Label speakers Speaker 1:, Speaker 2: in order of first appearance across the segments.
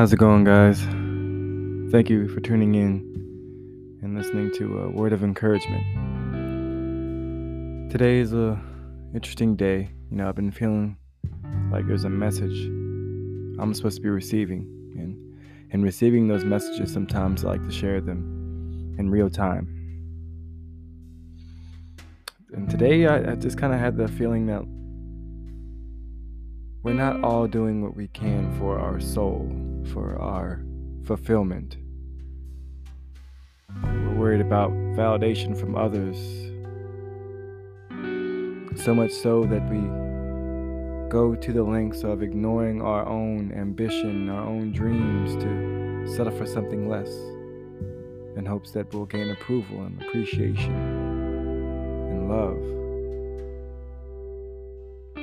Speaker 1: How's it going, guys? Thank you for tuning in and listening to a word of encouragement. Today is a interesting day. You know, I've been feeling like there's a message I'm supposed to be receiving, and in receiving those messages, sometimes I like to share them in real time. And today, I, I just kind of had the feeling that we're not all doing what we can for our soul, for our fulfillment. We're worried about validation from others, so much so that we go to the lengths of ignoring our own ambition, our own dreams to settle for something less in hopes that we'll gain approval and appreciation and love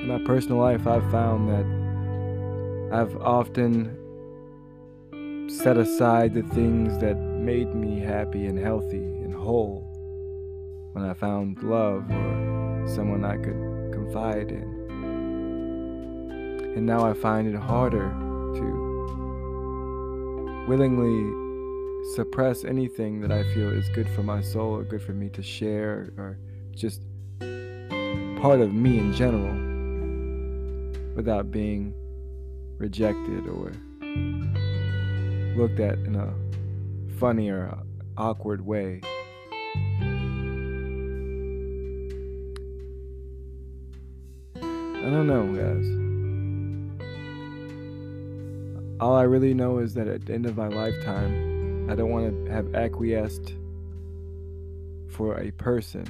Speaker 1: in my personal life, I've found that I've often set aside the things that made me happy and healthy and whole when I found love or someone I could confide in. And now I find it harder to willingly suppress anything that I feel is good for my soul or good for me to share or just part of me in general without being rejected or looked at in a funny or awkward way. I don't know, guys. All I really know is that at the end of my lifetime, I don't want to have acquiesced for a person,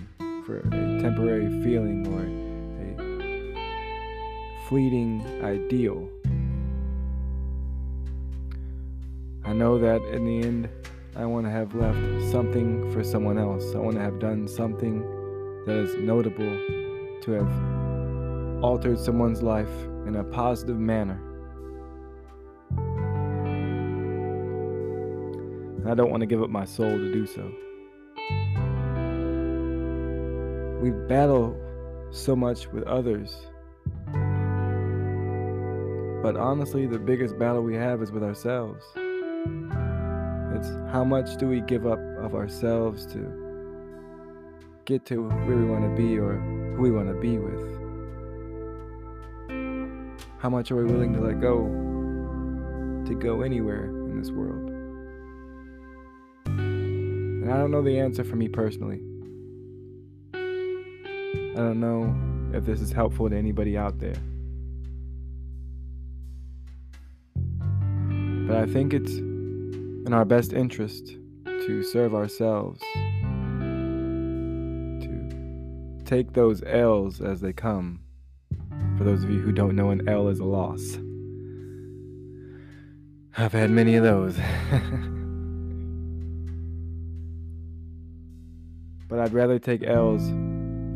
Speaker 1: for a temporary feeling or a fleeting ideal. I know that in the end, I want to have left something for someone else. I want to have done something that is notable, to have altered someone's life in a positive manner. And I don't want to give up my soul to do so. We battle so much with others but honestly, the biggest battle we have is with ourselves. It's how much do we give up of ourselves to get to where we want to be or who we want to be with? How much are we willing to let go to go anywhere in this world? And I don't know the answer for me personally. I don't know if this is helpful to anybody out there. But I think it's in our best interest to serve ourselves, to take those L's as they come. For those of you who don't know, an L is a loss. I've had many of those. but I'd rather take L's.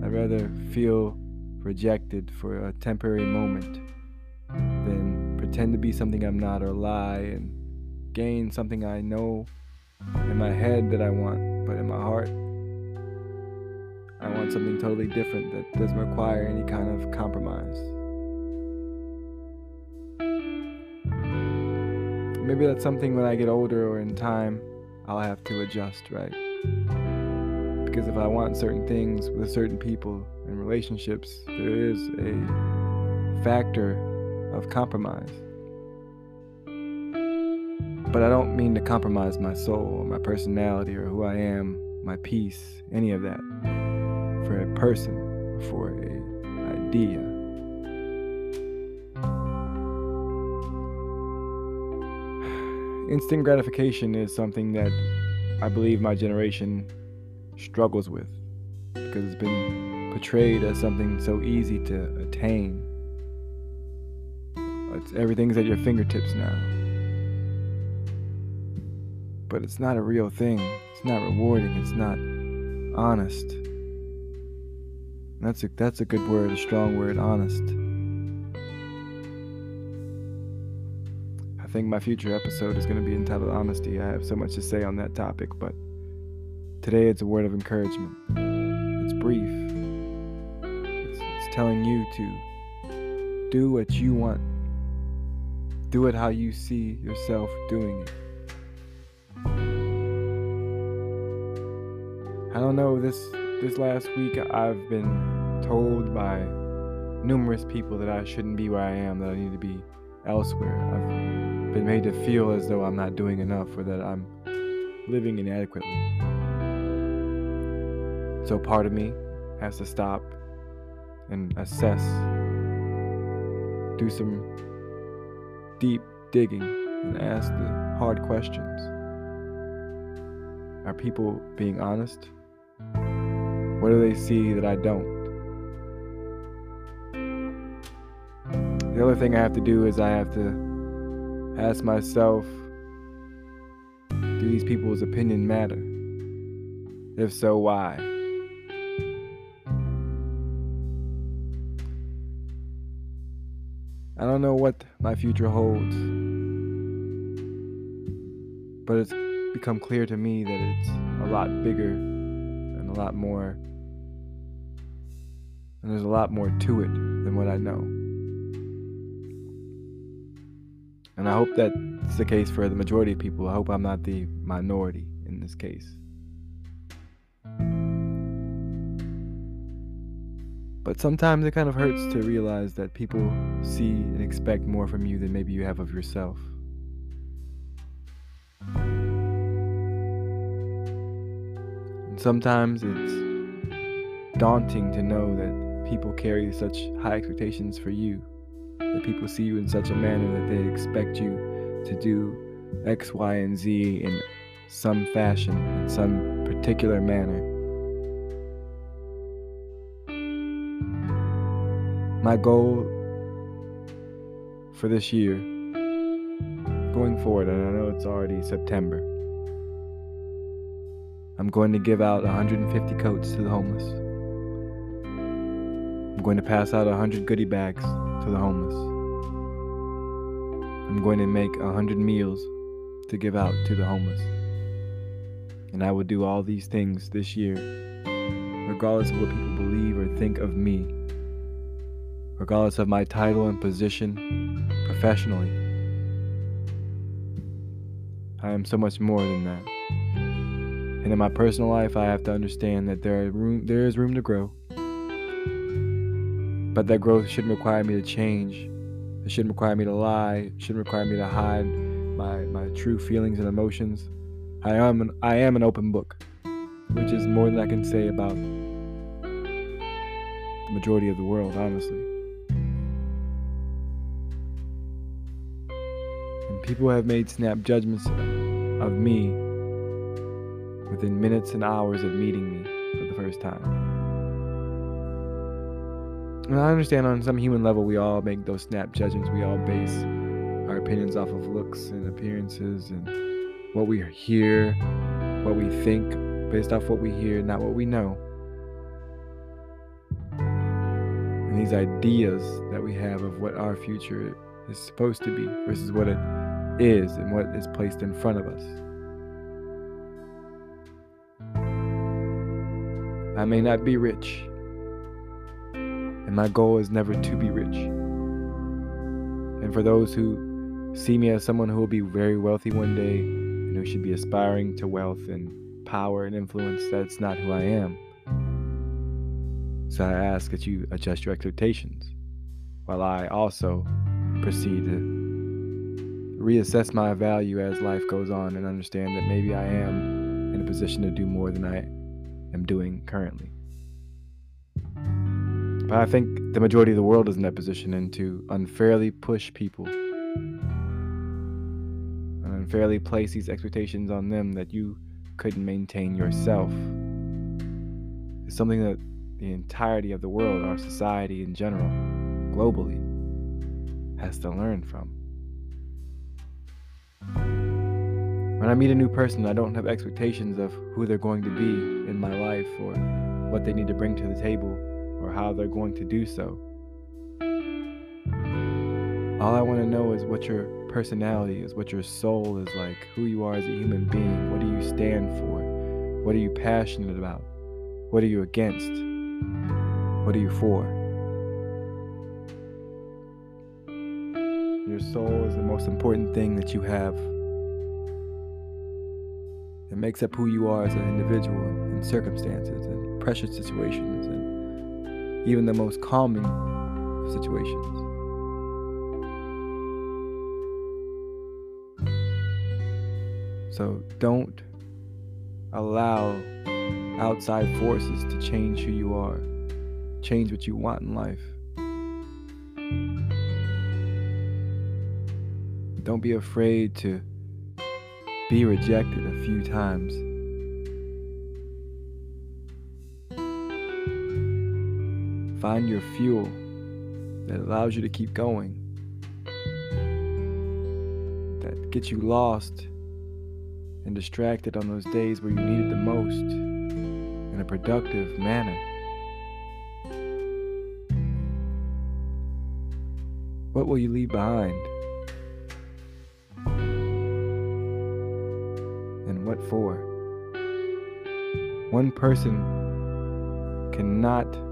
Speaker 1: I'd rather feel rejected for a temporary moment than pretend to be something I'm not or lie and gain something I know in my head that I want, but in my heart, I want something totally different that doesn't require any kind of compromise. Maybe that's something when I get older or in time, I'll have to adjust, right? Because if I want certain things with certain people and relationships, there is a factor of compromise. But I don't mean to compromise my soul or my personality or who I am, my peace, any of that for a person or for an idea. Instant gratification is something that I believe my generation struggles with because it's been portrayed as something so easy to attain it's, everything's at your fingertips now. But it's not a real thing. It's not rewarding. It's not honest. That's a that's a good word, a strong word, honest. I think my future episode is going to be entitled Honesty. I have so much to say on that topic, but today it's a word of encouragement. It's brief. It's, it's telling you to do what you want do it how you see yourself doing it. I don't know this this last week I've been told by numerous people that I shouldn't be where I am, that I need to be elsewhere. I've been made to feel as though I'm not doing enough or that I'm living inadequately. So part of me has to stop and assess, do some deep digging, and ask the hard questions. Are people being honest? What do they see that I don't? The other thing I have to do is I have to ask myself do these people's opinion matter? If so, why? I don't know what my future holds, but it's become clear to me that it's a lot bigger and a lot more, and there's a lot more to it than what I know. And I hope that's the case for the majority of people. I hope I'm not the minority in this case. But sometimes it kind of hurts to realize that people see and expect more from you than maybe you have of yourself. And sometimes it's daunting to know that people carry such high expectations for you, that people see you in such a manner that they expect you to do X, Y, and Z in some fashion, in some particular manner. My goal for this year, going forward, and I know it's already September, I'm going to give out 150 coats to the homeless. I'm going to pass out 100 goodie bags to the homeless. I'm going to make 100 meals to give out to the homeless. And I will do all these things this year, regardless of what people believe or think of me regardless of my title and position professionally. I am so much more than that. And in my personal life, I have to understand that there, room, there is room to grow. But that growth shouldn't require me to change. It shouldn't require me to lie. It shouldn't require me to hide my, my true feelings and emotions. I am an, I am an open book, which is more than I can say about the majority of the world, honestly. And people have made snap judgments of me within minutes and hours of meeting me for the first time. And I understand on some human level, we all make those snap judgments. We all base our opinions off of looks and appearances and what we hear, what we think, based off what we hear, not what we know. And these ideas that we have of what our future is supposed to be versus what it is and what is placed in front of us. I may not be rich, and my goal is never to be rich. And for those who see me as someone who will be very wealthy one day and who should be aspiring to wealth and power and influence, that's not who I am. So I ask that you adjust your expectations while I also proceed to reassess my value as life goes on and understand that maybe I am in a position to do more than I am doing currently. But I think the majority of the world is in that position and to unfairly push people. And unfairly place these expectations on them that you couldn't maintain yourself. Is something that the entirety of the world, our society in general, globally, has to learn from. When I meet a new person, I don't have expectations of who they're going to be in my life or what they need to bring to the table or how they're going to do so. All I want to know is what your personality is, what your soul is like, who you are as a human being, what do you stand for, what are you passionate about, what are you against, what are you for. Your soul is the most important thing that you have. It makes up who you are as an individual in circumstances and pressure situations and even the most calming of situations. So don't allow outside forces to change who you are, change what you want in life. Don't be afraid to be rejected a few times. Find your fuel that allows you to keep going, that gets you lost and distracted on those days where you need it the most in a productive manner. What will you leave behind? And what for? One person cannot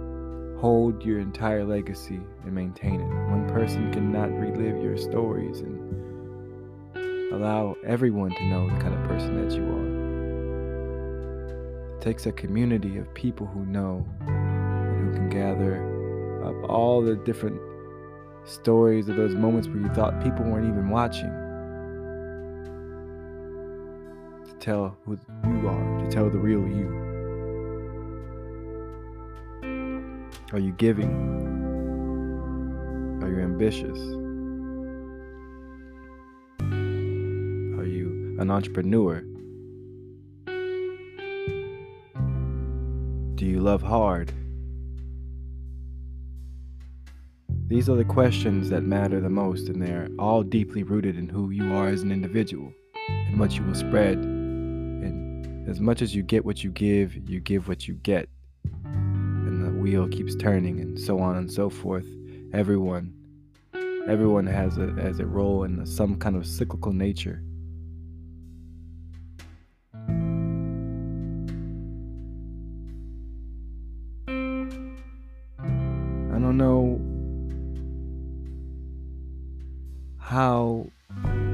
Speaker 1: hold your entire legacy and maintain it. One person cannot relive your stories and allow everyone to know the kind of person that you are. It takes a community of people who know and who can gather up all the different stories of those moments where you thought people weren't even watching. To tell who you are, to tell the real you. Are you giving? Are you ambitious? Are you an entrepreneur? Do you love hard? These are the questions that matter the most, and they're all deeply rooted in who you are as an individual and what you will spread. And as much as you get what you give, you give what you get. Wheel keeps turning, and so on and so forth. Everyone, everyone has a has a role in some kind of cyclical nature. I don't know how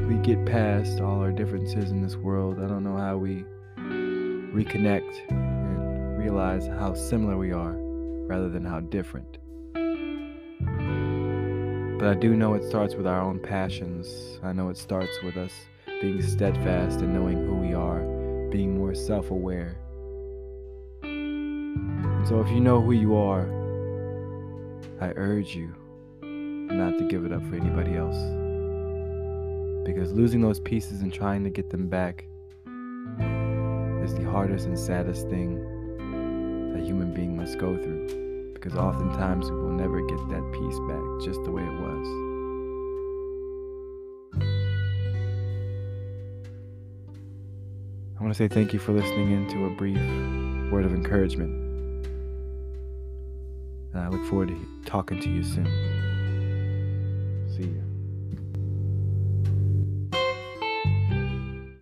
Speaker 1: we get past all our differences in this world. I don't know how we reconnect and realize how similar we are rather than how different. But I do know it starts with our own passions. I know it starts with us being steadfast and knowing who we are, being more self aware. So if you know who you are, I urge you not to give it up for anybody else because losing those pieces and trying to get them back is the hardest and saddest thing being must go through because oftentimes we will never get that piece back just the way it was. I want to say thank you for listening in to a brief word of encouragement. And I look forward to talking to you soon. See you.